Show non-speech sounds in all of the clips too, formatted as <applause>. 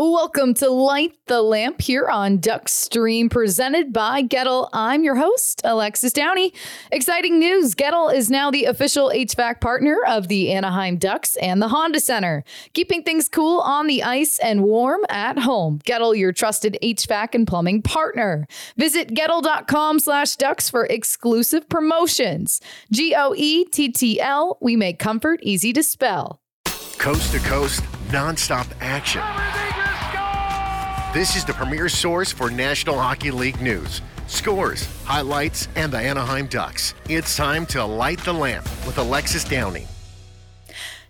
Welcome to Light the Lamp here on Duck Stream, presented by Goettl. I'm your host, Alexis Downie. Exciting news Goettl is now the official HVAC partner of the Anaheim Ducks and the Honda Center, keeping things cool on the ice and warm at home. Goettl, your trusted HVAC and plumbing partner. Visit Goettl.com slash ducks for exclusive promotions. G O E T T L, we make comfort easy to spell. Coast to coast, nonstop action. This is the premier source for National Hockey League news, scores, highlights, and the Anaheim Ducks. It's time to light the lamp with Alexis Downie.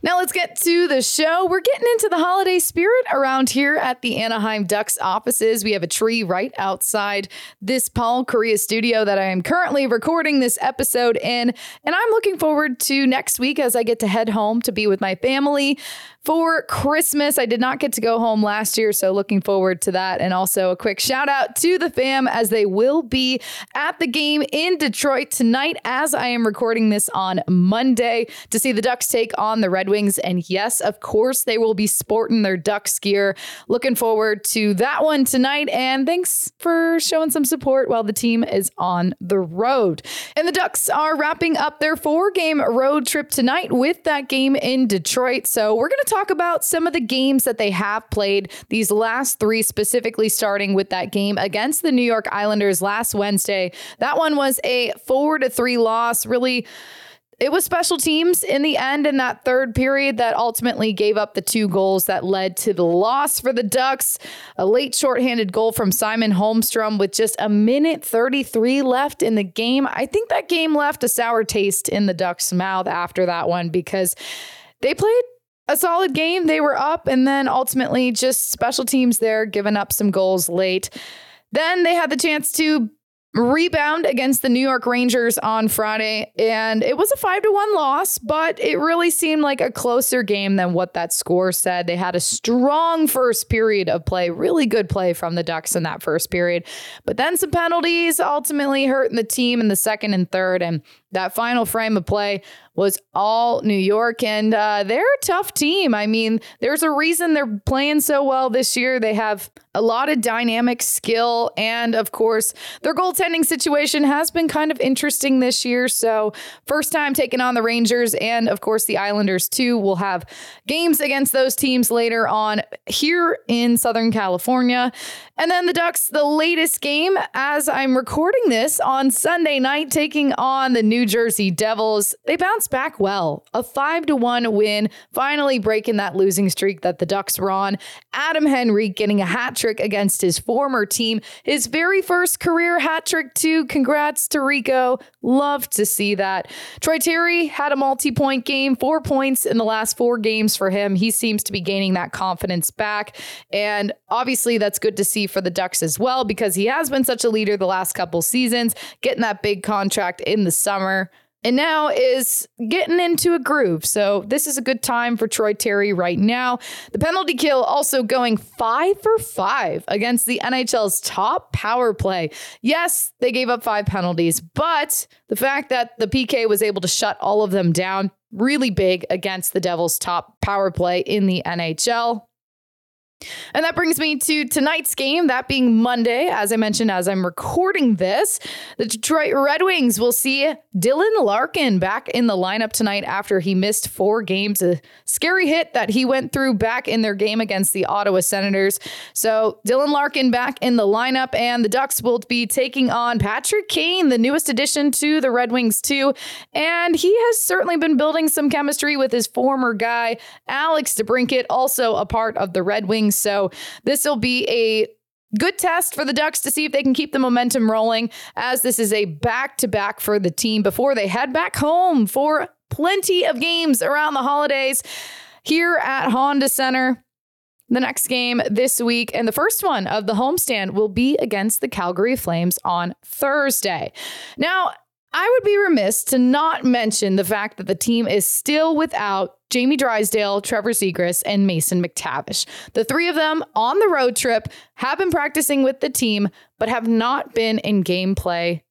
Now let's get to the show. We're getting into the holiday spirit around here at the Anaheim Ducks offices. We have a tree right outside this Paul Kariya studio that I am currently recording this episode in. And I'm looking forward to next week as I get to head home to be with my family for Christmas. I did not get to go home last year, so looking forward to that. And also a quick shout out to the fam as they will be at the game in Detroit tonight as I am recording this on Monday to see the Ducks take on the Red Wings. And yes, of course, they will be sporting their Ducks gear. Looking forward to that one tonight. And thanks for showing some support while the team is on the road. And the Ducks are wrapping up their four game road trip tonight with that game in Detroit. So we're going to talk about some of the games that they have played, these last three, specifically starting with that game against the New York Islanders last Wednesday. That one was a four to three loss, really it was special teams in the end in that third period that ultimately gave up the two goals that led to the loss for the Ducks. A late shorthanded goal from Simon Holmstrom with just a minute 33 left in the game. I think that game left a sour taste in the Ducks' mouth after that one because they played a solid game. They were up and then ultimately just special teams there, giving up some goals late. Then they had the chance to rebound against the New York Rangers on Friday, and it was a five to one loss, but it really seemed like a closer game than what that score said. They had a strong first period of play, really good play from the Ducks in that first period, but then some penalties ultimately hurting the team in the second and third, and that final frame of play was all New York, and uh, they're a tough team. I mean, there's a reason they're playing so well this year. They have a lot of dynamic skill, and of course, their goaltending situation has been kind of interesting this year. So, first time taking on the Rangers, and of course, the Islanders too. We'll have games against those teams later on here in Southern California. And then the Ducks, the latest game as I'm recording this on Sunday night, taking on the New Jersey Devils. They bounced back well. A 5 to 1 win, finally breaking that losing streak that the Ducks were on. Adam Henrique getting a hat trick against his former team. His very first career hat trick, too. Congrats to Rico. Love to see that. Troy Terry had a multi point game, four points in the last four games for him. He seems to be gaining that confidence back. And obviously, that's good to see for the Ducks as well because he has been such a leader the last couple seasons, getting that big contract in the summer. And now is getting into a groove. So, this is a good time for Troy Terry right now. The penalty kill also going five for five against the NHL's top power play. Yes, they gave up five penalties, but the fact that the PK was able to shut all of them down really big against the Devils' top power play in the NHL. And that brings me to tonight's game, that being Monday, as I mentioned as I'm recording this. The Detroit Red Wings will see Dylan Larkin back in the lineup tonight after he missed four games. A scary hit that he went through back in their game against the Ottawa Senators. So Dylan Larkin back in the lineup, and the Ducks will be taking on Patrick Kane, the newest addition to the Red Wings, too. And he has certainly been building some chemistry with his former guy, Alex DeBrincat, also a part of the Red Wings. So this will be a good test for the Ducks to see if they can keep the momentum rolling as this is a back to back for the team before they head back home for plenty of games around the holidays here at Honda Center. The next game this week and the first one of the homestand will be against the Calgary Flames on Thursday. Now, I would be remiss to not mention the fact that the team is still without Jamie Drysdale, Trevor Zegras, and Mason McTavish. The three of them on the road trip have been practicing with the team, but have not been in gameplay.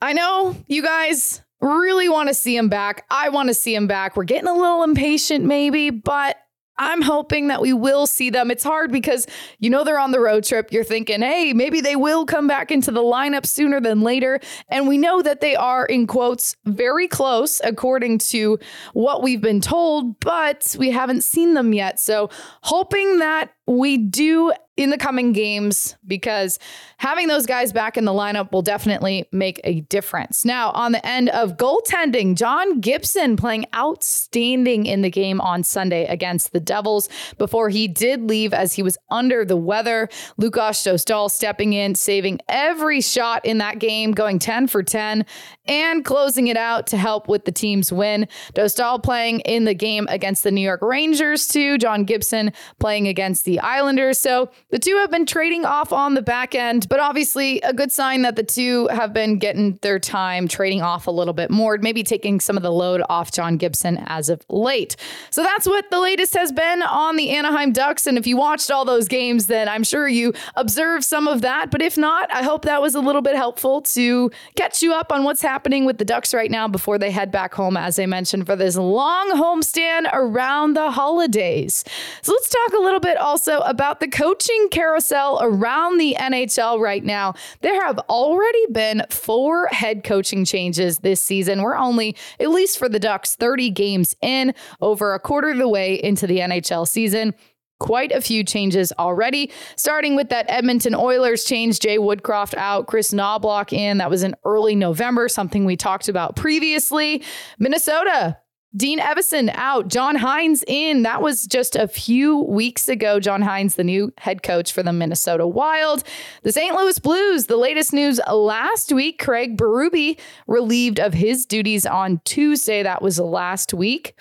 I know you guys really want to see him back. I want to see him back. We're getting a little impatient, maybe, but I'm hoping that we will see them. It's hard because you know they're on the road trip. You're thinking, hey, maybe they will come back into the lineup sooner than later. And we know that they are, in quotes, very close according to what we've been told, but we haven't seen them yet. So hoping that we do in the coming games because having those guys back in the lineup will definitely make a difference. Now, on the end of goaltending, John Gibson playing outstanding in the game on Sunday against the Devils before he did leave as he was under the weather. Lukas Dostal stepping in, saving every shot in that game, going 10 for 10 and closing it out to help with the team's win. Dostal playing in the game against the New York Rangers too. John Gibson playing against the Islanders. So the two have been trading off on the back end, but obviously a good sign that the two have been getting their time trading off a little bit more, maybe taking some of the load off John Gibson as of late. So that's what the latest has been on the Anaheim Ducks. And if you watched all those games, then I'm sure you observed some of that. But if not, I hope that was a little bit helpful to catch you up on what's happening with the Ducks right now before they head back home, as I mentioned, for this long homestand around the holidays. So let's talk a little bit also about the coaching carousel around the NHL right now. There have already been four head coaching changes this season. We're only, at least for the Ducks, 30 games in, over a quarter of the way into the NHL season quite a few changes already, starting with that Edmonton Oilers change, Jay Woodcroft out, Chris Knoblauch in. That was in early November, something we talked about previously. Minnesota Dean Evason out, John Hynes in. That was just a few weeks ago. John Hynes, the new head coach for the Minnesota Wild. The St. Louis Blues, the latest news last week, Craig Berube relieved of his duties on Tuesday. That was last week.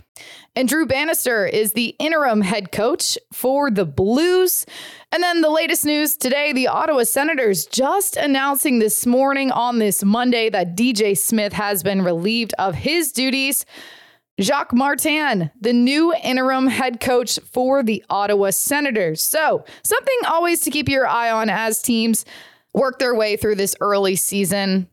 And Drew Bannister is the interim head coach for the Blues. And then the latest news today the Ottawa Senators just announcing this morning on this Monday that DJ Smith has been relieved of his duties. Jacques Martin, the new interim head coach for the Ottawa Senators. So, something always to keep your eye on as teams work their way through this early season.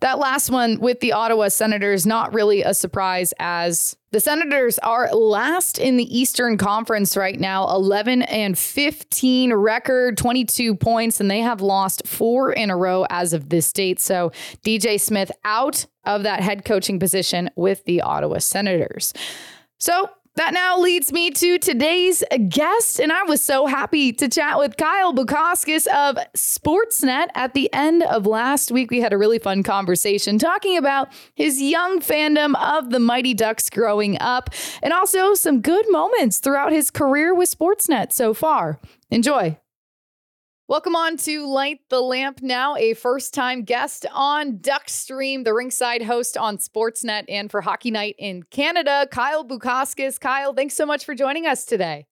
That last one with the Ottawa Senators, not really a surprise as the Senators are last in the Eastern Conference right now, 11 and 15 record, 22 points, and they have lost four in a row as of this date. So DJ Smith out of that head coaching position with the Ottawa Senators. So that now leads me to today's guest, and I was so happy to chat with Kyle Bukauskas of Sportsnet. At the end of last week, we had a really fun conversation talking about his young fandom of the Mighty Ducks growing up, and also some good moments throughout his career with Sportsnet so far. Enjoy. Welcome on to Light the Lamp now, a first time guest on Duckstream, the rinkside host on Sportsnet and for Hockey Night in Canada, Kyle Bukauskas. Kyle, thanks so much for joining us today.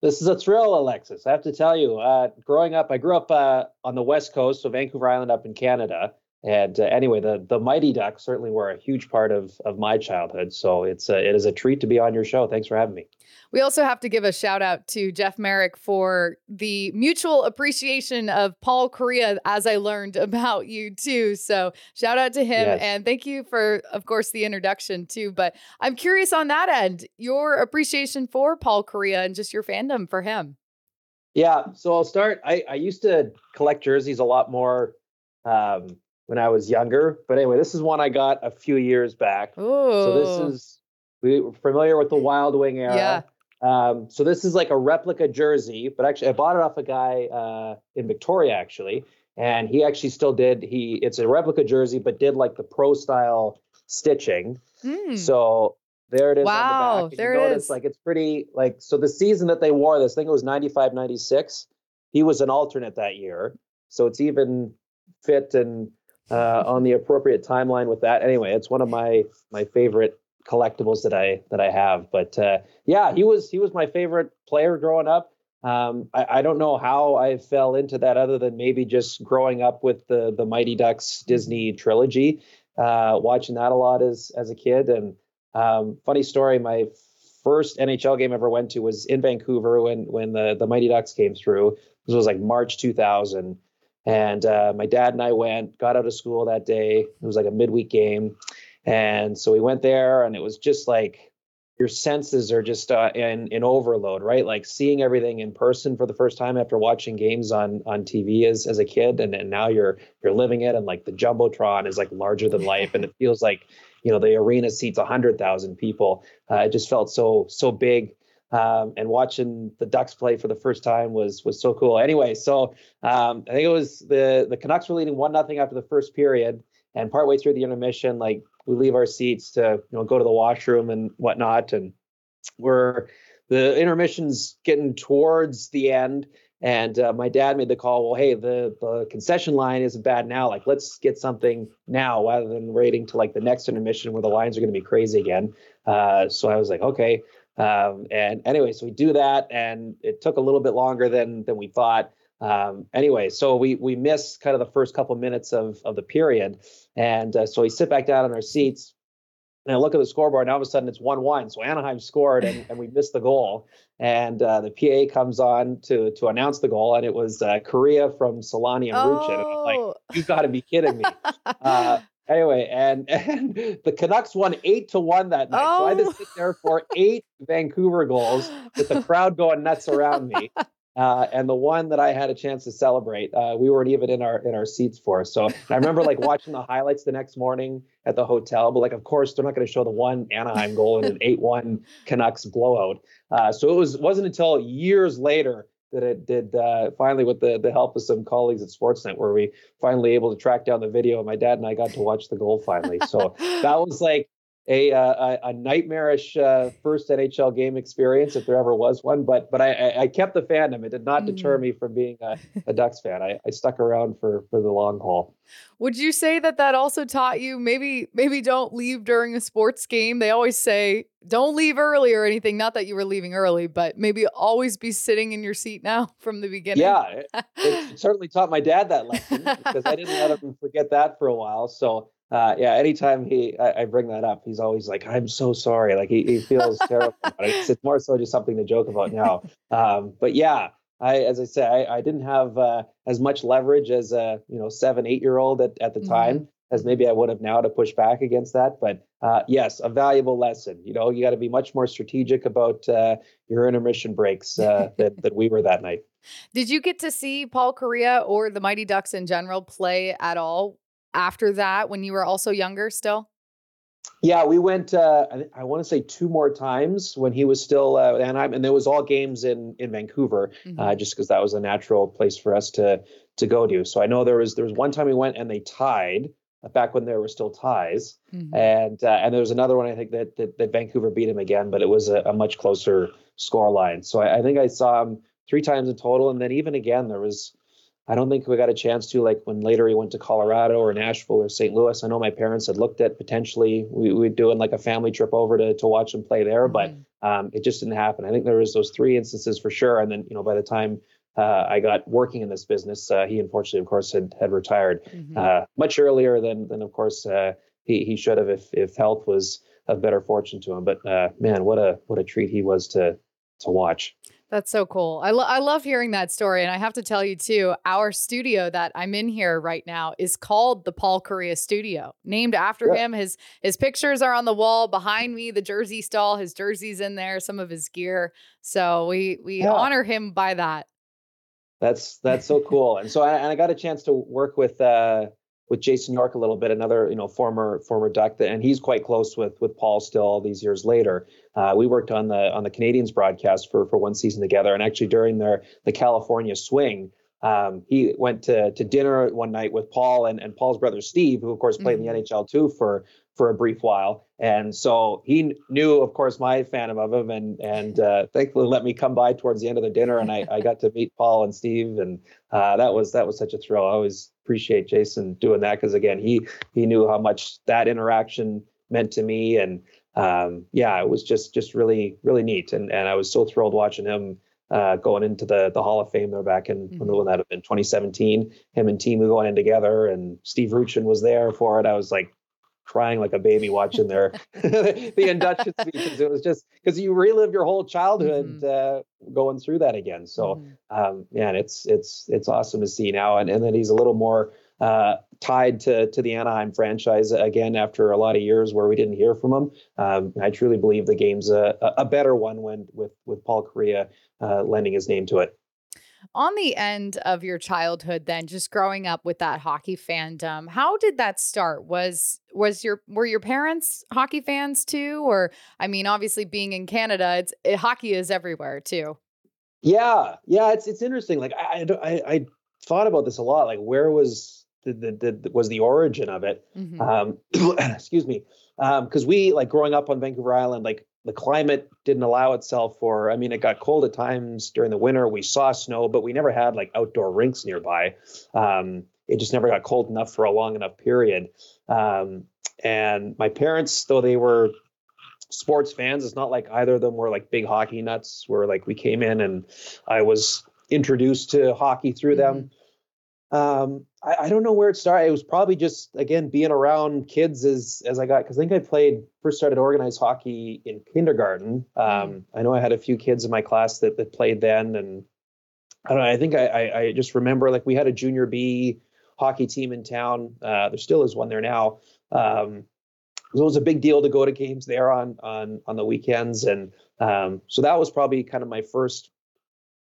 This is a thrill, Alexis. I have to tell you, uh, growing up, I grew up uh, on the west coast, so Vancouver Island up in Canada. And uh, anyway, the the Mighty Ducks certainly were a huge part of of my childhood. So it's a, it is a treat to be on your show. Thanks for having me. We also have to give a shout out to Jeff Merrick for the mutual appreciation of Paul Kariya, as I learned about you too. So shout out to him yes. and thank you for, of course, the introduction too. But I'm curious on that end, your appreciation for Paul Kariya and just your fandom for him. Yeah, so I'll start. I, I used to collect jerseys a lot more um, when I was younger, but anyway, this is one I got a few years back. Ooh. So this is we were familiar with the Wild Wing era. Yeah. Um, so this is like a replica jersey, but actually I bought it off a guy uh, in Victoria actually, and he actually still did. He it's a replica jersey, but did like the pro style stitching. Mm. So there it is. Wow, on the back. there you it is. Like it's pretty like so. The season that they wore this, I think it was 95, 96. He was an alternate that year, so it's even fit and uh, on the appropriate timeline with that. Anyway, it's one of my my favorite collectibles that I that I have. But uh, yeah, he was he was my favorite player growing up. Um, I, I, don't know how I fell into that other than maybe just growing up with the the Mighty Ducks Disney trilogy, uh, watching that a lot as as a kid. And um, funny story, my first NHL game I ever went to was in Vancouver when when the the Mighty Ducks came through. This was like March 2000. And uh, my dad and I went, got out of school that day. It was like a midweek game. And so we went there, and it was just like your senses are just uh, in in overload, right? Like seeing everything in person for the first time after watching games on on TV as as a kid, and, and now you're you're living it, and like the jumbotron is like larger than life, and it <laughs> feels like you know the arena seats hundred thousand people. Uh, it just felt so so big. Um, and watching the Ducks play for the first time was was so cool. Anyway, so um, I think it was the the Canucks were leading one nothing after the first period, and partway through the intermission, like we leave our seats to you know go to the washroom and whatnot, and we're the intermission's getting towards the end, and uh, my dad made the call. Well, hey, the the concession line isn't bad now. Like, let's get something now rather than waiting to like the next intermission where the lines are going to be crazy again. Uh, so I was like, okay. Um, and anyway, so we do that, and it took a little bit longer than than we thought. Um, anyway, so we we missed kind of the first couple minutes of of the period, and uh, so we sit back down in our seats. And I look at the scoreboard, and all of a sudden it's one-one. So Anaheim scored, and, and we missed the goal. And uh, the PA comes on to to announce the goal, and it was uh, Kariya from Selanne and oh. And I'm like, oh. you got to be kidding me. <laughs> Anyway, and <laughs> and the Canucks won eight to one that night. Oh. So I had to oh. sit there for eight Vancouver goals with the crowd going nuts around me. <laughs> Uh, and the one that I had a chance to celebrate, uh, we weren't even in our in our seats for. So I remember like <laughs> watching the highlights the next morning at the hotel. But like, of course, they're not going to show the one Anaheim goal in an eight-one Canucks blowout. Uh, so it was wasn't until years later that it did uh, finally with the the help of some colleagues at Sportsnet, where we finally able to track down the video. And my dad and I got to watch the goal finally. So <laughs> that was like a uh, a, nightmarish uh, first NHL game experience if there ever was one. But but I, I kept the fandom. It did not deter mm. me from being a, a Ducks fan. I, I stuck around for for the long haul. Would you say that that also taught you maybe maybe don't leave during a sports game? They always say don't leave early or anything. Not that you were leaving early, but maybe always be sitting in your seat now <laughs> from the beginning. Yeah, it, it certainly taught my dad that lesson because I didn't let him forget that for a while. So uh, yeah, anytime he I, I, bring that up, he's always like, "I'm so sorry." Like he, he feels <laughs> terrible. It's, it's, more so just something to joke about now. Um, but yeah, I as I say, I, I didn't have uh, as much leverage as a you know seven, eight year old at at the mm-hmm. time as maybe I would have now to push back against that. But uh, yes, a valuable lesson. You know, you got to be much more strategic about uh, your intermission breaks uh, <laughs> than, than we were that night. Did you get to see Paul Kariya or the Mighty Ducks in general play at all after that when you were also younger still? Yeah, we went. Uh, I, I want to say two more times when he was still uh, Anaheim, and there was all games in in Vancouver, uh, mm-hmm. uh, just because that was a natural place for us to to go to. So I know there was there was one time we went and they tied uh, back when there were still ties, mm-hmm. and uh, and there was another one I think that, that, that Vancouver beat him again, but it was a, a much closer score line. So I, I think I saw him three times in total, and then even again there was I don't think we got a chance to like when later he went to Colorado or Nashville or St. Louis. I know my parents had looked at potentially we we doing like a family trip over to to watch him play there, mm-hmm. but um, it just didn't happen. I think there was those three instances for sure, and then you know by the time uh, I got working in this business, uh, he unfortunately, of course, had had retired mm-hmm. uh, much earlier than than of course uh, he he should have if if health was of better fortune to him. But uh, man, what a what a treat he was to to watch. That's so cool. I, lo- I love hearing that story. And I have to tell you, too, our studio that I'm in here right now is called the Paul Kariya Studio, named after yeah. him. His, his pictures are on the wall behind me, the jersey stall, his jersey's in there, some of his gear. So we, we yeah. honor him by that. That's that's so cool. And so I, and I got a chance to work with uh, with Jason York a little bit, another you know former former Duck, and he's quite close with with Paul still all these years later. Uh, we worked on the on the Canadians broadcast for for one season together, and actually during their the California swing, um, he went to to dinner one night with Paul and, and Paul's brother Steve, who of course played mm-hmm. in the mm-hmm. NHL too for for a brief while. And so he knew, of course, my fandom of him, and and uh, thankfully let me come by towards the end of the dinner, and I, I got to meet Paul and Steve, and uh, that was that was such a thrill. I always appreciate Jason doing that because again, he he knew how much that interaction meant to me, and um, yeah, it was just just really really neat, and and I was so thrilled watching him uh, going into the the Hall of Fame there back in mm-hmm. when that have been 2017. Him and Teemu going in together, and Steve Rucchin was there for it. I was like crying like a baby watching their <laughs> <laughs> the induction speeches. It was just because you relive your whole childhood mm-hmm. uh, going through that again. So mm-hmm. um, man, it's it's it's awesome to see now, and and then he's a little more uh, tied to to the Anaheim franchise again after a lot of years where we didn't hear from him. Um, I truly believe the game's a, a better one when with with Paul Kariya uh, lending his name to it. On the end of your childhood, then just growing up with that hockey fandom, how did that start? Was was your were your parents hockey fans too, or I mean, obviously being in Canada, it's it, hockey is everywhere too. Yeah, yeah, it's it's interesting. Like I I, I thought about this a lot. Like where was the, the, the was the origin of it? Mm-hmm. Um, <clears throat> excuse me, because um, we like growing up on Vancouver Island, like the climate didn't allow itself for i mean it got cold at times during the winter we saw snow but we never had like outdoor rinks nearby um, it just never got cold enough for a long enough period um, and my parents though they were sports fans it's not like either of them were like big hockey nuts where like we came in and i was introduced to hockey through mm-hmm. them um, I, I, don't know where it started. It was probably just again being around kids as as I got because I think I played first started organized hockey in kindergarten. Um, mm. I know I had a few kids in my class that that played then, and I don't know. I think I, I, I just remember like we had a junior B hockey team in town. Uh, there still is one there now. Um, so it was a big deal to go to games there on on on the weekends, and um, so that was probably kind of my first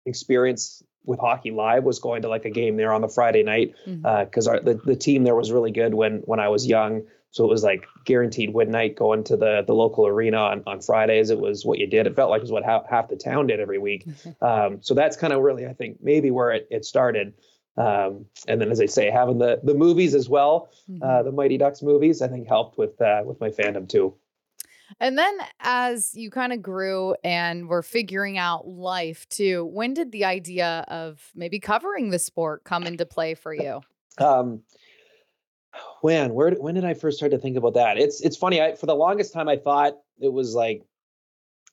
experience with hockey live was going to like a game there on the Friday night because mm-hmm. uh, the the team there was really good when when I was young. So it was like guaranteed win night going to the the local arena on, on Fridays. It was what you did. It felt like it was what half, half the town did every week. Mm-hmm. Um, so that's kind of really I think maybe where it, it started. Um, and then as I say, having the the movies as well, mm-hmm. uh, the Mighty Ducks movies, I think helped with uh, with my fandom too. And then as you kind of grew and were figuring out life too, when did the idea of maybe covering the sport come into play for you? Um, when where when did I first start to think about that? It's it's funny. I for the longest time I thought it was like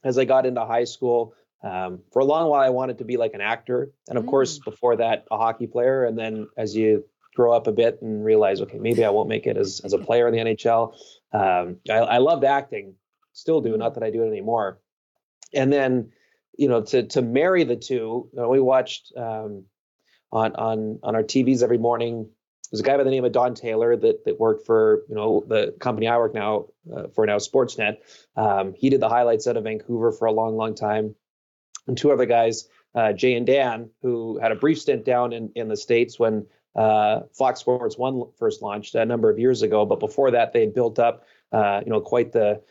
as I got into high school. Um, for a long while, I wanted to be like an actor, and of mm. course, before that, a hockey player. And then as you grow up a bit and realize, okay, maybe I won't make it as as a player in the NHL. Um, I, I loved acting, still do. Not that I do it anymore. And then, you know, to to marry the two, you know, we watched um, on on on our TVs every morning. There's a guy by the name of Don Taylor that that worked for you know the company I work now uh, for now Sportsnet. Um, he did the highlights out of Vancouver for a long, long time, and two other guys, uh, Jay and Dan, who had a brief stint down in in the states when uh, Fox Sports One first launched a number of years ago. But before that, they had built up, uh, you know, quite the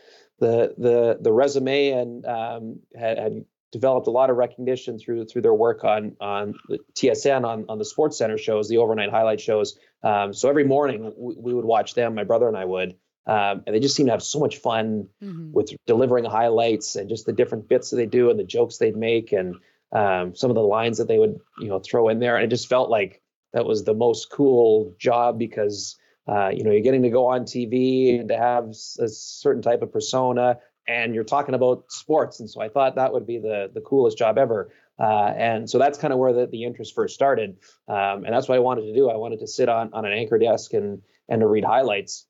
the the the resume and um, had, had, developed a lot of recognition through through their work on on the TSN on on the Sports Center shows, the overnight highlight shows. Um, so every morning we, we, would watch them. My brother and I would. Um, and they just seem to have so much fun mm-hmm. with delivering highlights and just the different bits that they do and the jokes they'd make and um, some of the lines that they would you know throw in there. And it just felt like that was the most cool job because uh, you know, you're getting to go on TV and to have a certain type of persona, and you're talking about sports. And so I thought that would be the the coolest job ever. Uh, and so that's kind of where the, the interest first started. Um, and that's what I wanted to do. I wanted to sit on on an anchor desk and and to read highlights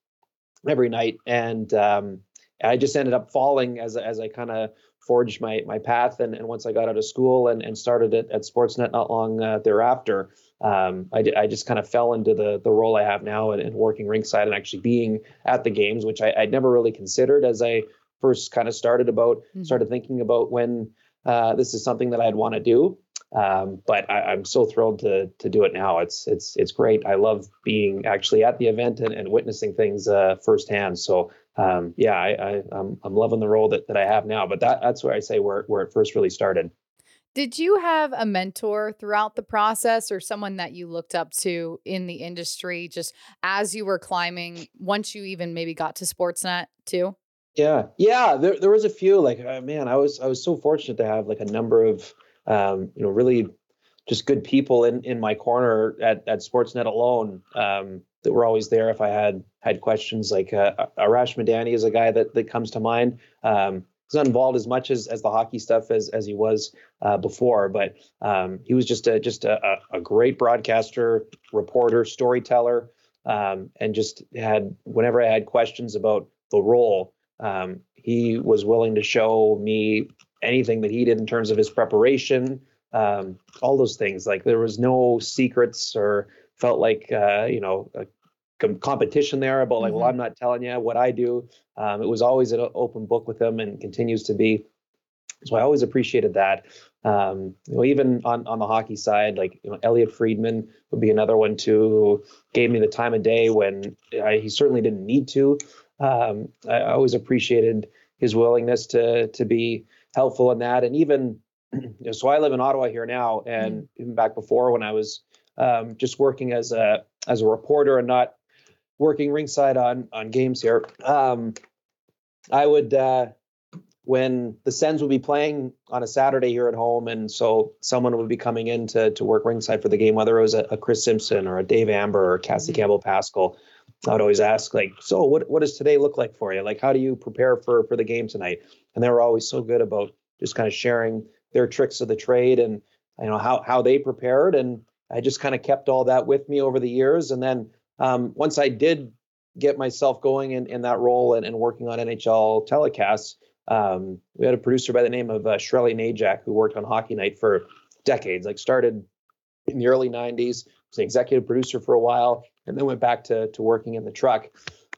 every night. And um, I just ended up falling as as I kind of forged my my path. And, and once I got out of school and, and started at, at Sportsnet not long uh, thereafter, um, I, I just kind of fell into the the role I have now and, and working rinkside and actually being at the games, which I, would never really considered as I first kind of started about mm-hmm. started thinking about when uh, this is something that I'd want to do. Um, but I, am so thrilled to to do it now. It's it's it's great. I love being actually at the event and, and witnessing things uh, firsthand. So um, yeah, I, I am I'm, I'm loving the role that, that I have now. But that that's where I say where where it first really started. Did you have a mentor throughout the process or someone that you looked up to in the industry just as you were climbing once you even maybe got to Sportsnet too? Yeah. Yeah, there there was a few like uh, man, I was I was so fortunate to have like a number of um, you know, really just good people in in my corner at at Sportsnet alone um, that were always there if I had had questions like uh, Arash Madani is a guy that that comes to mind. Um, not involved as much as, as the hockey stuff as, as he was uh, before, but um, he was just a just a, a great broadcaster, reporter, storyteller, um, and just had whenever I had questions about the role, um, he was willing to show me anything that he did in terms of his preparation, um, all those things. Like there was no secrets or felt like uh, you know com- competition there about like, mm-hmm. well, I'm not telling you what I do. Um, it was always an open book with them and continues to be. So I always appreciated that. Um, you know, even on, on the hockey side, like you know, Elliotte Friedman would be another one too, who gave me the time of day when I, he certainly didn't need to. Um, I, I always appreciated his willingness to to be helpful in that, and even <clears throat> you know, so I live in Ottawa here now, and mm-hmm. even back before when I was um, just working as a as a reporter and not working rinkside on on games here, um, I would uh, when the Sens would be playing on a Saturday here at home, and so someone would be coming in to to work rinkside for the game, whether it was a, a Chris Simpson or a Dave Amber or Cassie mm-hmm. Campbell Pascall. I would always ask, like, so what what does today look like for you? Like, how do you prepare for for the game tonight? And they were always so good about just kind of sharing their tricks of the trade and you know how how they prepared. And I just kind of kept all that with me over the years. And then um, once I did get myself going in, in that role and, and working on NHL telecasts, um, we had a producer by the name of uh, Sherali Najak who worked on Hockey Night for decades. Like started in the early '90s, was an executive producer for a while, and then went back to to working in the truck.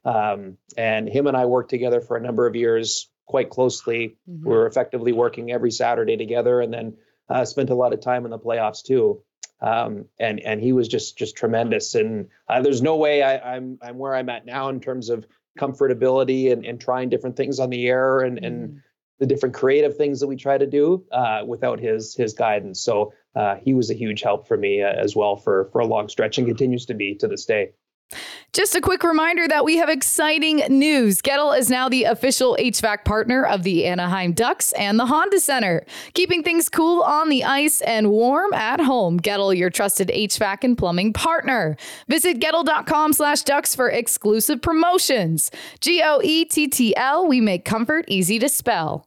Um, and him and I worked together for a number of years quite closely. Mm-hmm. We were effectively working every Saturday together, and then uh, spent a lot of time in the playoffs too. Um, and and he was just just tremendous. And uh, there's no way I, I'm, I'm where I'm at now in terms of comfortability and, and trying different things on the air and mm. and the different creative things that we try to do uh, without his his guidance. So uh, he was a huge help for me uh, as well for for a long stretch and continues to be to this day. Just a quick reminder that we have exciting news. Goettl is now the official HVAC partner of the Anaheim Ducks and the Honda Center, keeping things cool on the ice and warm at home. Goettl, your trusted HVAC and plumbing partner. Visit Goettl.com slash ducks for exclusive promotions. G O E T T L, we make comfort easy to spell.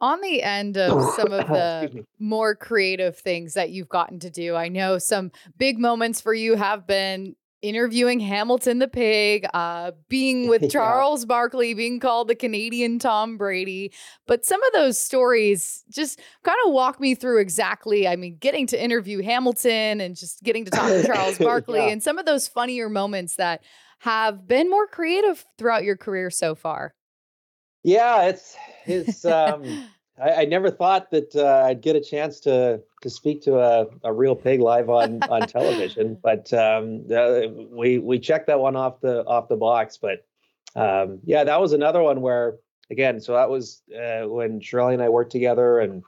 On the end of <laughs> some of the more creative things that you've gotten to do, I know some big moments for you have been interviewing Hamilton the pig, uh, being <laughs> with Charles. Barkley, being called the Canadian Tom Brady. But some of those stories just kind of walk me through exactly, I mean, getting to interview Hamilton and just getting to talk to <laughs> Charles Barkley yeah. and some of those funnier moments that have been more creative throughout your career so far. Yeah, it's it's <laughs> um I, I never thought that uh, I'd get a chance to to speak to a, a real pig live on <laughs> on television, but um, uh, we we checked that one off the off the box. But um, yeah, that was another one where again, so that was uh, when Sherali and I worked together, and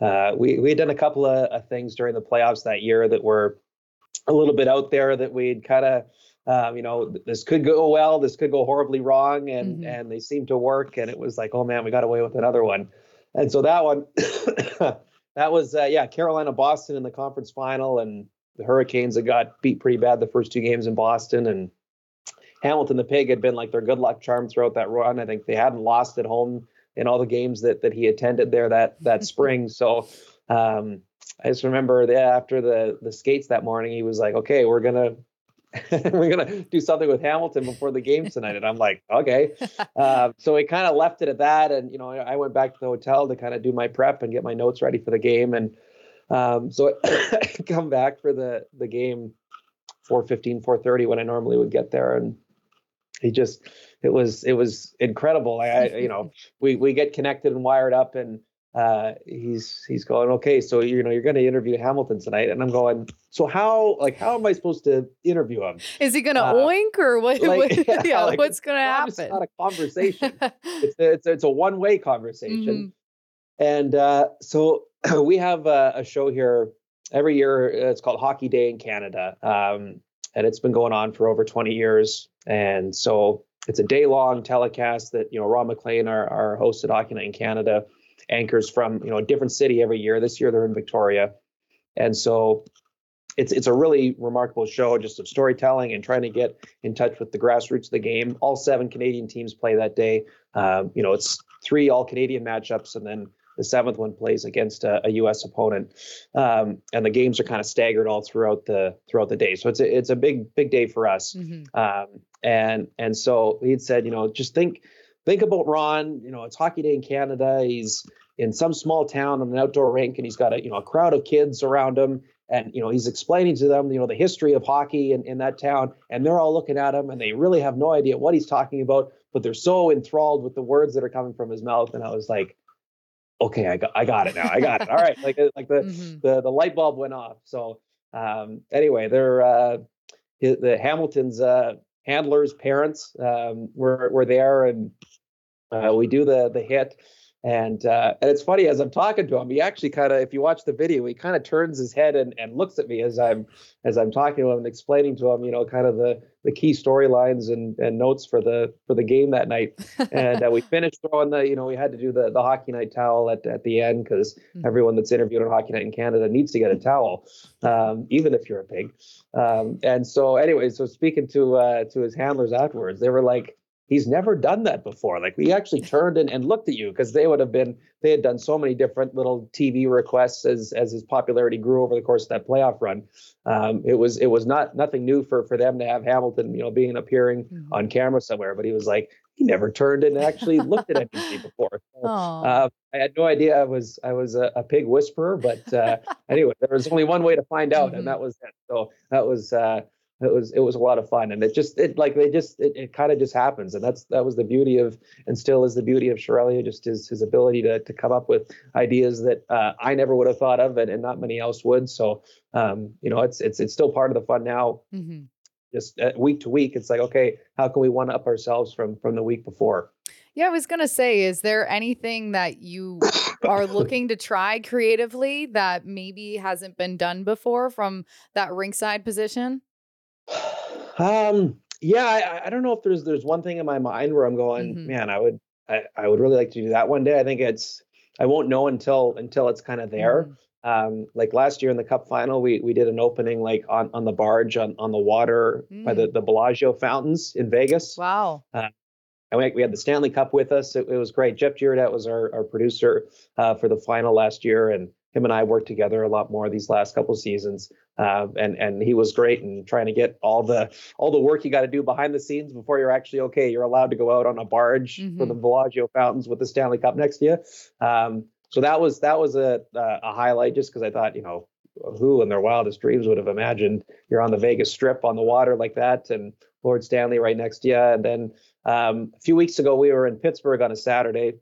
uh, we we had done a couple of, of, things during the playoffs that year that were a little bit out there that we'd kind of. Um, you know, this could go well, this could go horribly wrong, and mm-hmm. and they seemed to work. And it was like, oh man, we got away with another one. And so that one, <coughs> that was uh, yeah, Carolina Boston in the conference final, and the Hurricanes had got beat pretty bad the first two games in Boston, and Hamilton the Pig had been like their good luck charm throughout that run. I think they hadn't lost at home in all the games that that he attended there that that <laughs> spring. So um, I just remember that after the the skates that morning, he was like, "Okay, we're gonna <laughs> we're gonna do something with Hamilton before the game tonight. And I'm like, okay. Uh, <laughs> so we kind of left it at that. And you know, I went back to the hotel to kind of do my prep and get my notes ready for the game. And um, so I <coughs> come back for the the game 4:15, 4:30 when I normally would get there, and he just it was it was incredible. I, I you know <laughs> we we get connected and wired up and uh, he's he's going okay so you know you're going to interview hamilton tonight. And i'm going so how like how am i supposed to interview him? Is he going to uh, oink or what, like, what <laughs> <laughs> yeah, yeah like, what's going to happen it's not a conversation. <laughs> It's, a, it's, a, it's a one-way conversation. Mm-hmm. and uh, so <clears throat> we have a, a, show here every year. It's called hockey day in canada um, and it's been going on for over 20 years. And so it's a day long telecast that you know ron maclean our, our host at hockey night in canada anchors from you know a different city every year. This year they're in Victoria, and so it's it's a really remarkable show just of storytelling and trying to get in touch with the grassroots of the game. All seven Canadian teams play that day. Um, you know, it's three all Canadian matchups, and then the seventh one plays against a, a U.S. opponent, um, and the games are kind of staggered all throughout the throughout the day. So it's a, it's a big big day for us. Mm-hmm. Um, and and so he'd said, you know, just think think about Ron. You know, it's hockey day in Canada. He's in some small town on an outdoor rink, and he's got a you know a crowd of kids around him. and you know he's explaining to them you know the history of hockey in, in that town and they're all looking at him and they really have no idea what he's talking about but they're so enthralled with the words that are coming from his mouth and i was like okay i got i got it now i got it all right like uh, like the <laughs> mm-hmm. the, the light bulb went off so um anyway they're uh the hamilton's uh handlers parents um were were there and uh, we do the the hit and uh, and it's funny as I'm talking to him, he actually kind of, if you watch the video, he kind of turns his head and, and looks at me as I'm as I'm talking to him and explaining to him, you know, kind of the the key storylines and and notes for the for the game that night. And uh, we <laughs> finished throwing the, you know, we had to do the the hockey night towel at at the end because mm-hmm. everyone that's interviewed on Hockey Night in Canada needs to get a towel, um, even if you're a pig. Um, and so anyway, so speaking to uh, to his handlers afterwards, they were like he's never done that before. Like we actually turned in and looked at you because they would have been they had done so many different little TV requests as as his popularity grew over the course of that playoff run. Um, it was it was not nothing new for for them to have Hamilton, you know, being appearing mm-hmm. on camera somewhere. But he was like he never turned and actually looked at anything <laughs> before. So, uh, I had no idea I was I was a, a pig whisperer, but uh, <laughs> anyway, there was only one way to find out, mm-hmm. and that was it. So that was. Uh, it was it was a lot of fun. And it just it like they just it, it kind of just happens. And that's that was the beauty of and still is the beauty of Sherali just his his ability to to come up with ideas that uh, I never would have thought of and, and not many else would. So um, you know it's it's it's still part of the fun now. Mm-hmm. just uh, week to week it's like okay how can we one up ourselves from from the week before? Yeah, I was going to say, is there anything that you are looking to try creatively that maybe hasn't been done before from that rinkside position? Um, yeah, I, I, don't know if there's there's one thing in my mind where I'm going, mm-hmm. man, I would I, I would really like to do that one day. I think it's I won't know until until it's kind of there. Mm-hmm. Um, like last year in the cup final, we we did an opening like on on the barge on on the water mm. by the mm. the Bellagio fountains in Vegas. Wow. Uh, and we, we had the Stanley Cup with us. It, it was great. Jeff Girodet was our, our producer uh, for the final last year, and him and I worked together a lot more these last couple seasons. Uh, and and he was great in trying to get all the all the work you got to do behind the scenes before you're actually okay. You're allowed to go out on a barge mm-hmm. for the Bellagio fountains with the Stanley Cup next to you. Um, so that was that was a a highlight just because I thought you know who in their wildest dreams would have imagined you're on the Vegas Strip on the water like that and Lord Stanley right next to you. And then um, a few weeks ago we were in Pittsburgh on a Saturday,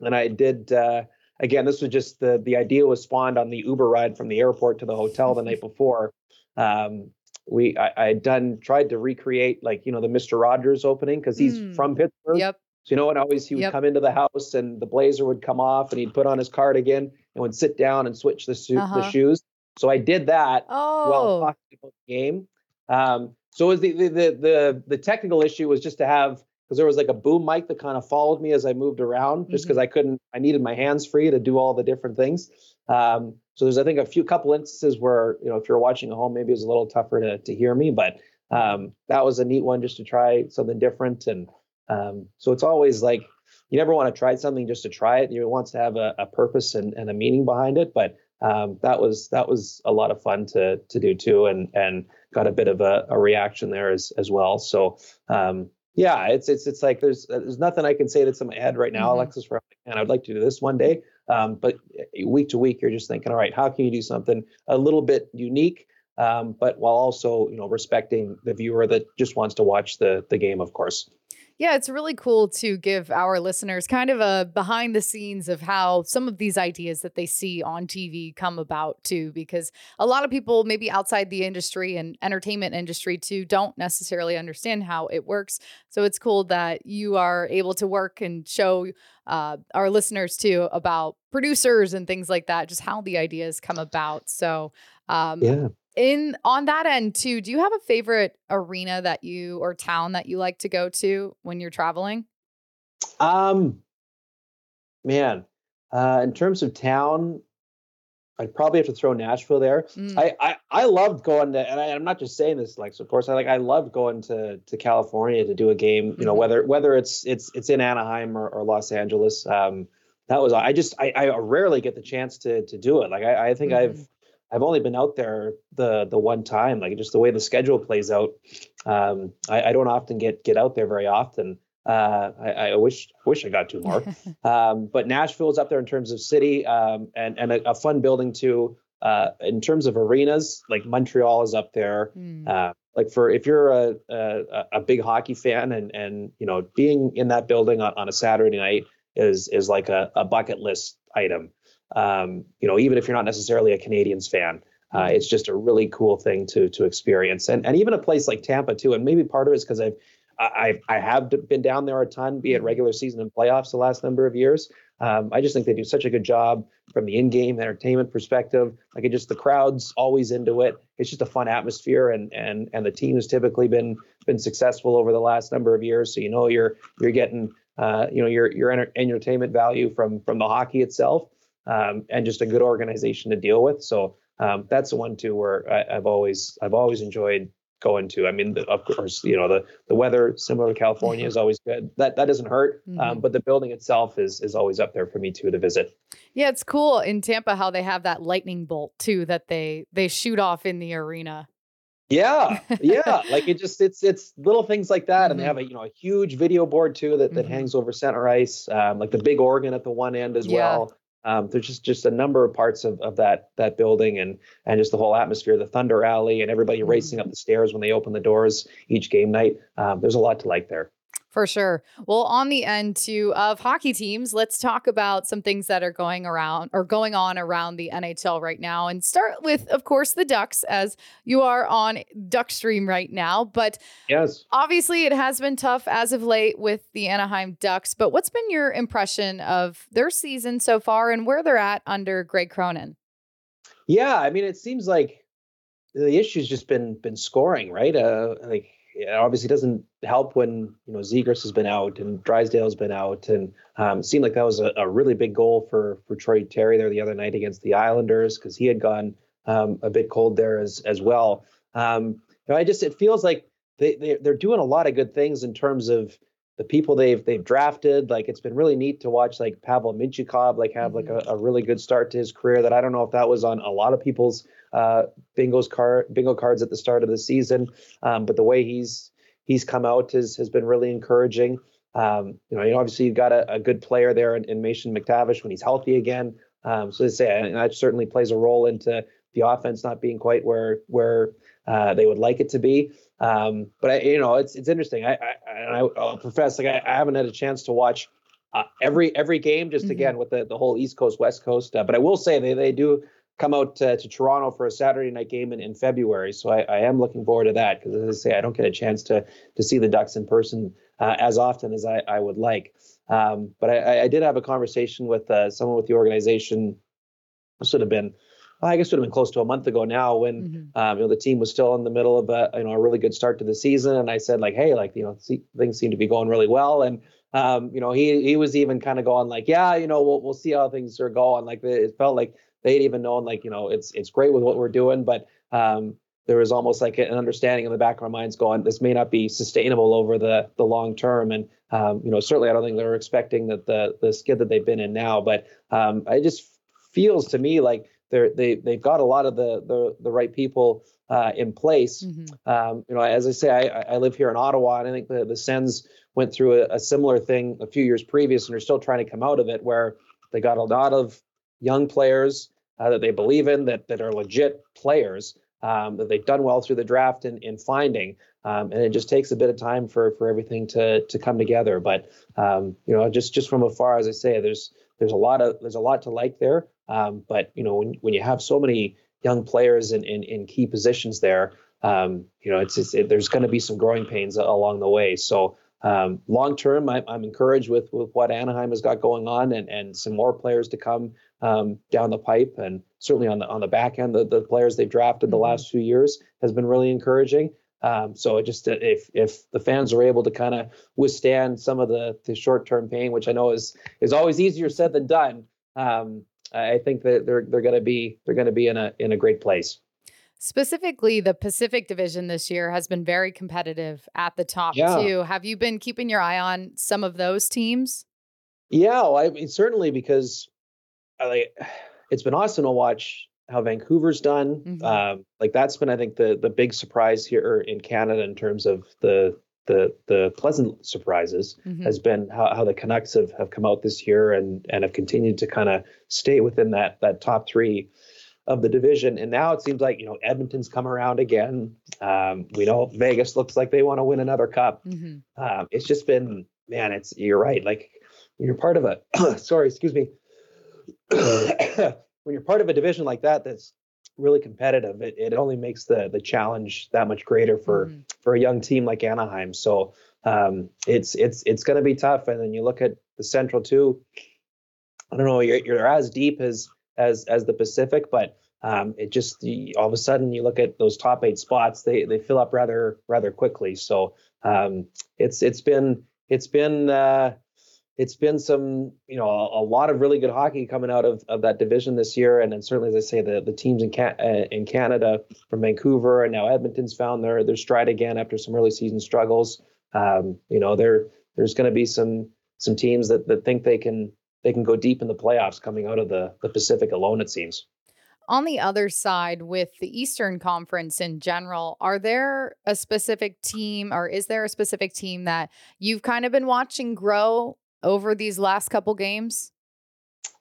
and I did. Uh, again, this was just the the idea was spawned on the Uber ride from the airport to the hotel the night before. Um, we I, I had done tried to recreate like you know the Mister Rogers opening because he's mm. from Pittsburgh. Yep. So you know, and always he would yep. come into the house and the blazer would come off and he'd put on his cardigan and would sit down and switch the suit uh-huh. the shoes. So I did that oh. while talking about the game. Um, so was the, the the the the technical issue was just to have because there was like a boom mic that kind of followed me as I moved around, just because mm-hmm. I couldn't, I needed my hands free to do all the different things. Um, so there's, I think, a few couple instances where, you know, if you're watching at home, maybe it was a little tougher to to hear me, but um, that was a neat one just to try something different. And um, so it's always like you never want to try something just to try it. You want to have a, a purpose and, and a meaning behind it. But um, that was that was a lot of fun to to do too, and and got a bit of a, a reaction there as as well. So um, yeah, it's it's it's like there's there's nothing I can say that's in my head right now, mm-hmm. Alexis. And I'd like to do this one day. Um, but eh, week to week, you're just thinking, all right, how can you do something a little bit unique, um, but while also you know respecting the viewer that just wants to watch the the game, of course. Yeah, it's really cool to give our listeners kind of a behind the scenes of how some of these ideas that they see on TV come about too, because a lot of people, maybe outside the industry and entertainment industry too, don't necessarily understand how it works. So it's cool that you are able to work and show uh, our listeners too about producers and things like that, just how the ideas come about. So um, yeah in on that end too do you have a favorite arena that you or town that you like to go to when you're traveling um man uh in terms of town I'd probably have to throw Nashville there. Mm. I, I I loved going to, and I, am not just saying this, like, so of course, I like I loved going to to California to do a game. You know, mm-hmm. whether whether it's it's it's in Anaheim or, or Los Angeles. Um, that was I just I, I rarely get the chance to to do it. Like I, I think mm-hmm. I've I've only been out there the the one time, like just the way the schedule plays out. Um, I, I, don't often get get out there very often. Uh, I, I, wish wish I got two more. <laughs> um, but Nashville is up there in terms of city um, and and a, a, fun building too. uh, in terms of arenas, like Montreal is up there. Mm. Uh, like for if you're a, a a big hockey fan and and you know being in that building on, on a Saturday night is is like a, a bucket list item. Um, you know, even if you're not necessarily a Canadiens fan, uh, Mm-hmm. it's just a really cool thing to to experience. And and even a place like Tampa too. And maybe part of it is because I've I I have been down there a ton, be it regular season and playoffs the last number of years. Um, I just think they do such a good job from the in-game entertainment perspective. Like it just the crowd's always into it. It's just a fun atmosphere, and and and the team has typically been been successful over the last number of years. So you know you're you're getting uh, you know your your enter- entertainment value from from the hockey itself, um, and just a good organization to deal with. So um, that's the one too where I, I've always I've always enjoyed going to. I mean, the, of course, you know the the weather similar to California is always good. That that doesn't hurt. Mhm. Um, but the building itself is is always up there for me too to visit. Yeah, it's cool in Tampa how they have that lightning bolt too that they they shoot off in the arena. Yeah, <laughs> yeah. like it just it's it's little things like that, and they Mhm. have a you know a huge video board too that that Mhm. hangs over center ice, um, like the big organ at the one end as Yeah. well. Um, there's just just a number of parts of, of that that building and and just the whole atmosphere, the Thunder Alley, and everybody Mhm. racing up the stairs when they open the doors each game night. Um, there's a lot to like there. For sure. Well, on the end too of hockey teams, let's talk about some things that are going around or going on around the NHL right now. And start with, of course, the Ducks, as you are on Duckstream right now. But Yes. obviously, it has been tough as of late with the Anaheim Ducks. But what's been your impression of their season so far and where they're at under Greg Cronin? Yeah, I mean, it seems like the issue's just been been scoring, right? Uh, like it obviously doesn't help when you know Zegras has been out and Drysdale's been out, and um, seemed like that was a, a really big goal for for Troy Terry there the other night against the Islanders because he had gone um, a bit cold there as as well. Um, you know, I just it feels like they, they they're doing a lot of good things in terms of the people they've they've drafted. Like it's been really neat to watch like Pavel Mintyukov like have like a, a really good start to his career. That I don't know if that was on a lot of people's uh, bingo's card bingo cards at the start of the season, um, but the way he's he's come out has has been really encouraging. Um, you know, you know, obviously you've got a, a good player there in, in Mason McTavish when he's healthy again. Um, so to say, and that certainly plays a role into the offense not being quite where where uh, they would like it to be. Um, but I, you know, it's it's interesting. I I, I I'll profess, like I, I haven't had a chance to watch uh, every every game, just Mhm. again with the the whole East Coast West Coast. Uh, but I will say they they do come out uh, to Toronto for a Saturday night game in, in February. So I, I am looking forward to that because, as I say, I don't get a chance to to see the Ducks in person uh, as often as I, I would like. Um, but I, I did have a conversation with uh, someone with the organization. This would have been, I guess, would have been close to a month ago now when Mhm. um, you know the team was still in the middle of a you know a really good start to the season. And I said like, hey, like you know see, things seem to be going really well. And um, you know he he was even kind of going like, yeah, you know we'll we'll see how things are going. Like it felt like they'd even known like you know it's it's great with what we're doing, but um, there was almost like an understanding in the back of our minds going, this may not be sustainable over the the long term. And um, you know certainly I don't think they were expecting that the the skid that they've been in now, but um, it just feels to me like they're they they've got a lot of the the the right people uh, in place. Mhm. Um, you know, as I say, I, I live here in Ottawa, and I think the the Sens went through a, a similar thing a few years previous, and are still trying to come out of it, where they got a lot of young players uh, that they believe in, that that are legit players, um, that they've done well through the draft in in finding, um, and it just takes a bit of time for for everything to to come together. But um, you know, just just from afar, as I say, there's there's a lot of there's a lot to like there. Um, but you know, when when you have so many young players in in, in key positions there, um, you know, it's, it's it, there's going to be some growing pains along the way. So um, long term, I, I'm encouraged with with what Anaheim has got going on, and and some more players to come um, down the pipe, and certainly on the on the back end, the, the players they've drafted the Mhm. last few years has been really encouraging. Um, so it just if if the fans are able to kind of withstand some of the the short term pain, which I know is is always easier said than done, um, I think that they're they're going to be they're going to be in a in a great place. Specifically, the Pacific Division this year has been very competitive at the top Yeah. too. Have you been keeping your eye on some of those teams? Yeah, well, I mean certainly because I like <sighs> it's been awesome to watch how Vancouver's done. Mhm. Um, like that's been I think the the big surprise here in Canada in terms of the the the pleasant surprises Mhm. has been how, how the Canucks have, have come out this year and and have continued to kind of stay within that that top three of the division. And now it seems like you know Edmonton's come around again. Um, we know Vegas looks like they want to win another cup. Mm-hmm. Um, it's just been man, it's you're right. Like when you're part of a <coughs> sorry, excuse me. <coughs> when you're part of a division like that, that's really competitive. It, it only makes the the challenge that much greater for mm-hmm. for a young team like Anaheim. So um, it's it's it's going to be tough. And then you look at the Central too. I don't know. You're, you're as deep as as as the Pacific, but um, it just all of a sudden you look at those top eight spots, they they fill up rather rather quickly. So um, it's it's been it's been uh, it's been some you know a, a, lot of really good hockey coming out of, of that division this year, and then certainly as I say the the teams in Can- uh, in Canada from Vancouver and now Edmonton's found their their stride again after some early season struggles. Um, you know there there's going to be some some teams that that think they can they can go deep in the playoffs coming out of the, the Pacific alone, it seems. On the other side, with the Eastern Conference in general, are there a specific team or is there a specific team that you've kind of been watching grow over these last couple games?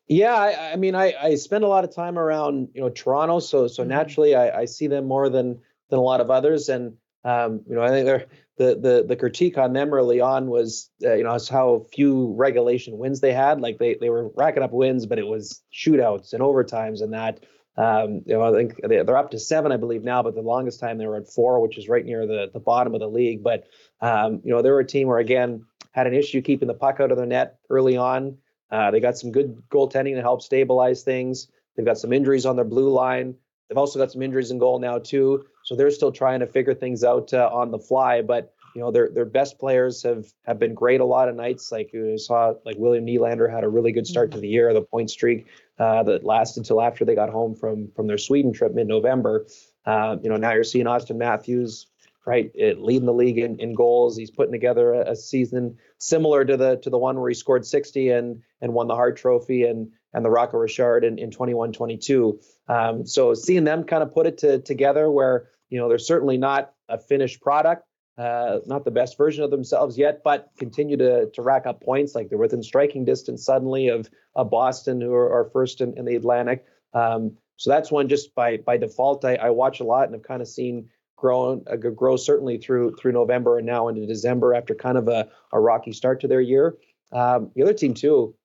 Yeah, I, I mean, I, I spend a lot of time around, you know, Toronto, so so mm-hmm. naturally, I, I see them more than than a lot of others, and um, you know, I think they're the the the critique on them early on was uh, you know how few regulation wins they had. Like they they were racking up wins, but it was shootouts and overtimes and that. Um, you know, I think they're up to seven, I believe now, but the longest time they were at four, which is right near the the bottom of the league. But um, you know, they were a team where again had an issue keeping the puck out of their net early on. Uh, they got some good goaltending to help stabilize things. They've got some injuries on their blue line. They've also got some injuries in goal now too, so they're still trying to figure things out uh, on the fly. But you know, their their best players have have been great a lot of nights. Like you saw, like William Nylander had a really good start to the year, the point streak uh, that lasted until after they got home from from their Sweden trip mid November. Uh, you know, now you're seeing Auston Matthews right it, leading the league in, in goals. He's putting together a, a season similar to the to the one where he scored 60 and and won the Hart Trophy and and the Rocket Richard in, in 21 22. Um, so seeing them kind of put it to, together where, you know, they're certainly not a finished product, uh, not the best version of themselves yet, but continue to, to rack up points. Like they're within striking distance suddenly of, of Boston, who are, are first in, in, the Atlantic. Um, so that's one just by by default I, I watch a lot and I've kind of seen grow uh, grow certainly through through November and now into December after kind of a, a rocky start to their year. Um, the other team too,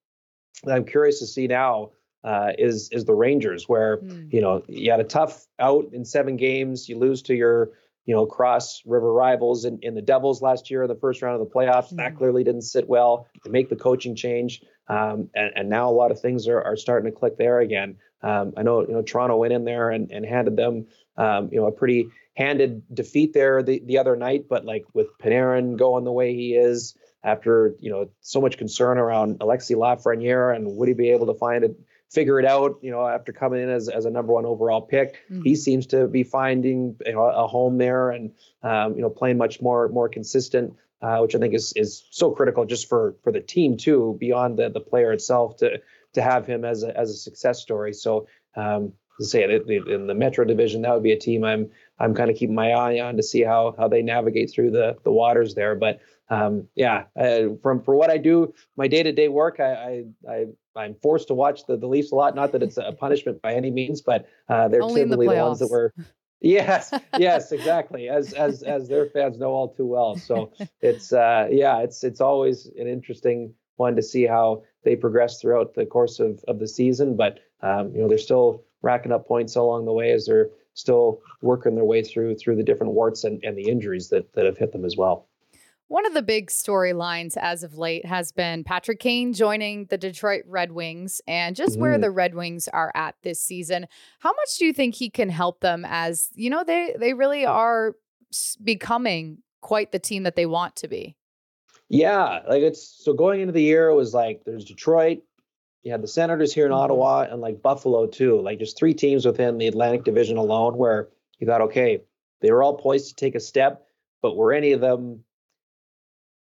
I'm curious to see now uh, is is the Rangers, where mm. you know you had a tough out in seven games. You lose to your you know cross river rivals in, in the Devils last year in the first round of the playoffs. Mm. That clearly didn't sit well. They make the coaching change, um, and, and now a lot of things are, are starting to click there again. Um, I know you know Toronto went in there and, and handed them um, you know a pretty handed defeat there the, the other night, but like with Panarin going the way he is after you know so much concern around Alexis Lafreniere and would he be able to find it figure it out you know after coming in as, as a number one overall pick? Mm-hmm. he seems to be finding you know, a home there and um, you know playing much more more consistent uh, which I think is is so critical just for for the team too beyond the the player itself to to have him as a as a success story. So um, to say it in the Metro division that would be a team I'm I'm kind of keeping my eye on to see how how they navigate through the the waters there. But um, yeah, uh, from for what I do, my day to day work, I, I, I am forced to watch the, the Leafs a lot. Not that it's a <laughs> punishment by any means, but uh, they're Only certainly the, the, ones that were. <laughs> Yes, yes, <laughs> exactly. As as as their fans know all too well. So it's uh, yeah, it's it's always an interesting one to see how they progress throughout the course of of the season. But um, you know, they're still racking up points along the way as they're still working their way through through the different warts and, and the injuries that that have hit them as well. One of the big storylines as of late has been Patrick Kane joining the Detroit Red Wings and just where the Red Wings are at this season. How much do you think he can help them as, you know, they they really are becoming quite the team that they want to be? Yeah, like it's so going into the year it was like there's Detroit, you had the Senators here in mm-hmm. Ottawa and like Buffalo too. Like just three teams within the Atlantic Division alone where you thought, okay, they were all poised to take a step, but were any of them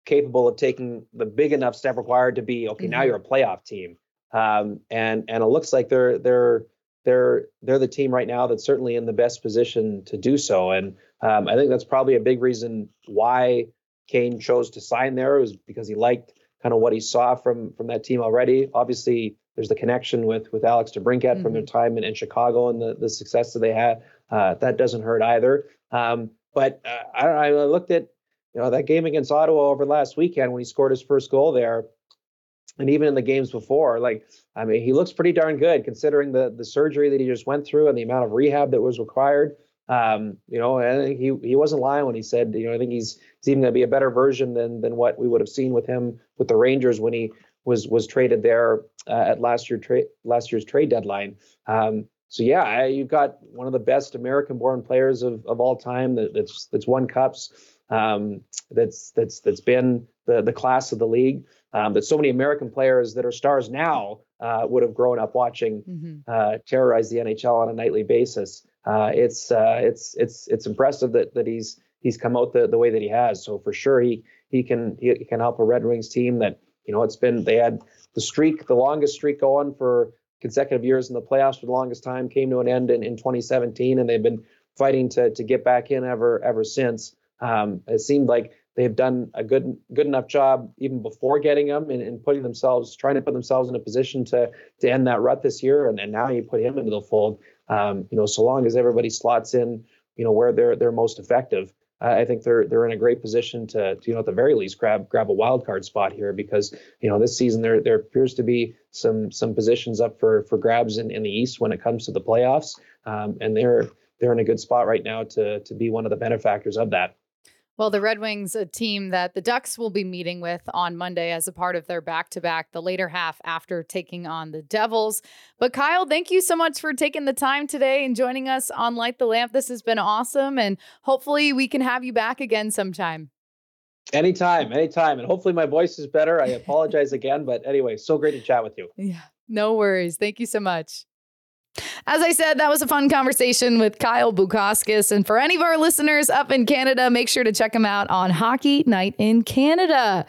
capable of taking the big enough step required to be okay. Mm-hmm. Now you're a playoff team, um, and and it looks like they're they're they're they're the team right now that's certainly in the best position to do so. And um, I think that's probably a big reason why Kane chose to sign there was because he liked kind of what he saw from from that team already. Obviously, there's the connection with with Alex DeBrincat mm-hmm. from their mm-hmm. time in, in Chicago and the the success that they had. Uh, that doesn't hurt either. Um, but uh, I, I looked at you know that game against Ottawa over last weekend when he scored his first goal there, and even in the games before, like I mean, he looks pretty darn good considering the the surgery that he just went through and the amount of rehab that was required. Um, you know, and he he wasn't lying when he said, you know, I think he's he's even going to be a better version than than what we would have seen with him with the Rangers when he was was traded there uh, at last year trade last year's trade deadline. Um, so yeah, you've got one of the best American-born players of, of all time that, that's that's won cups. Um, that's that's that's been the the class of the league. Um, that so many American players that are stars now uh, would have grown up watching mm-hmm. uh, terrorize the NHL on a nightly basis. Uh, it's uh, it's it's it's impressive that that he's he's come out the, the way that he has. So for sure he he can he can help a Red Wings team that you know it's been they had the streak the longest streak going for consecutive years in the playoffs for the longest time came to an end in, in 2017 and they've been fighting to to get back in ever ever since. Um, it seemed like they've done a good good enough job even before getting him and, and, putting themselves trying to put themselves in a position to to end that rut this year. And, and now you put him into the fold. Um, you know so long as everybody slots in you know where they're they're most effective I think they're they're in a great position to, to, you know at the very least grab grab a wild card spot here because you know this season there there appears to be some some positions up for for grabs in, in the East when it comes to the playoffs. Um, and they're they're in a good spot right now to to be one of the benefactors of that. Well, the Red Wings, a team that the Ducks will be meeting with on Monday as a part of their back to back, the later half after taking on the Devils. But Kyle, thank you so much for taking the time today and joining us on Light the Lamp. This has been awesome. And hopefully we can have you back again sometime. Anytime, anytime. And hopefully my voice is better. I apologize again. But anyway, so great to chat with you. Yeah, no worries. Thank you so much. As I said, that was a fun conversation with Kyle Bukauskas. And for any of our listeners up in Canada, make sure to check him out on Hockey Night in Canada.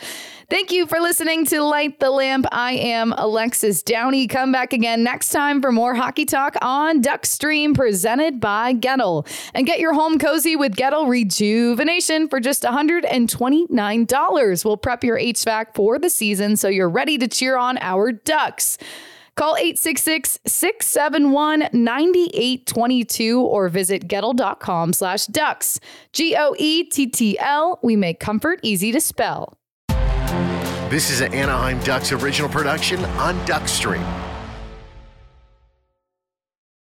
Thank you for listening to Light the Lamp. I am Alexis Downie. Come back again next time for more hockey talk on Duckstream presented by Goettl. And get your home cozy with Goettl Rejuvenation for just $129. We'll prep your HVAC for the season so you're ready to cheer on our Ducks. Call 866 671 9822 or visit Goettl.com slash ducks. G O E T T L. We make comfort easy to spell. This is an Anaheim Ducks original production on Duckstream.